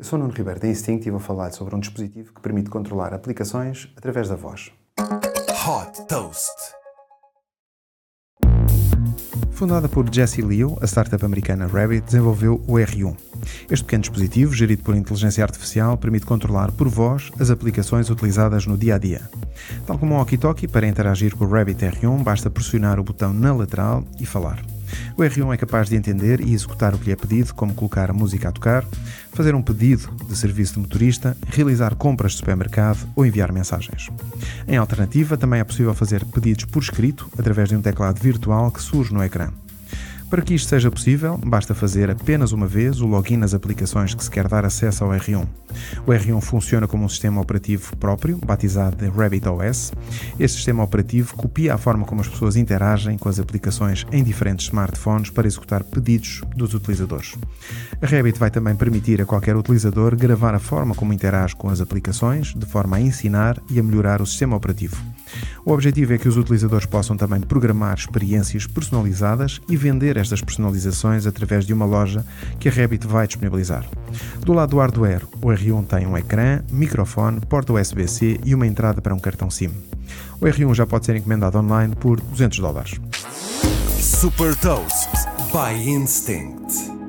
Eu sou Nuno Ribeiro da Instinct e vou falar sobre um dispositivo que permite controlar aplicações através da voz. Hot Toast. Fundada por Jesse Leo, a startup americana Rabbit desenvolveu o R1. Este pequeno dispositivo, gerido por inteligência artificial, permite controlar por voz as aplicações utilizadas no dia a dia. Tal como o walkie-talkie, para interagir com o Rabbit R1, basta pressionar o botão na lateral e falar. O R1 é capaz de entender e executar o que lhe é pedido, como colocar a música a tocar, fazer um pedido de serviço de motorista, realizar compras de supermercado ou enviar mensagens. Em alternativa, também é possível fazer pedidos por escrito através de um teclado virtual que surge no ecrã. Para que isto seja possível, basta fazer apenas uma vez o login nas aplicações que se quer dar acesso ao R1. O R1 funciona como um sistema operativo próprio, batizado de RabbitOS. Este sistema operativo copia a forma como as pessoas interagem com as aplicações em diferentes smartphones para executar pedidos dos utilizadores. A Rabbit vai também permitir a qualquer utilizador gravar a forma como interage com as aplicações, de forma a ensinar e a melhorar o sistema operativo. O objetivo é que os utilizadores possam também programar experiências personalizadas e vender estas personalizações através de uma loja que a Rabbit vai disponibilizar. Do lado do hardware, o R1 tem um ecrã, microfone, porta USB-C e uma entrada para um cartão SIM. O R1 já pode ser encomendado online por 200 dólares. Super Toast by Instinct.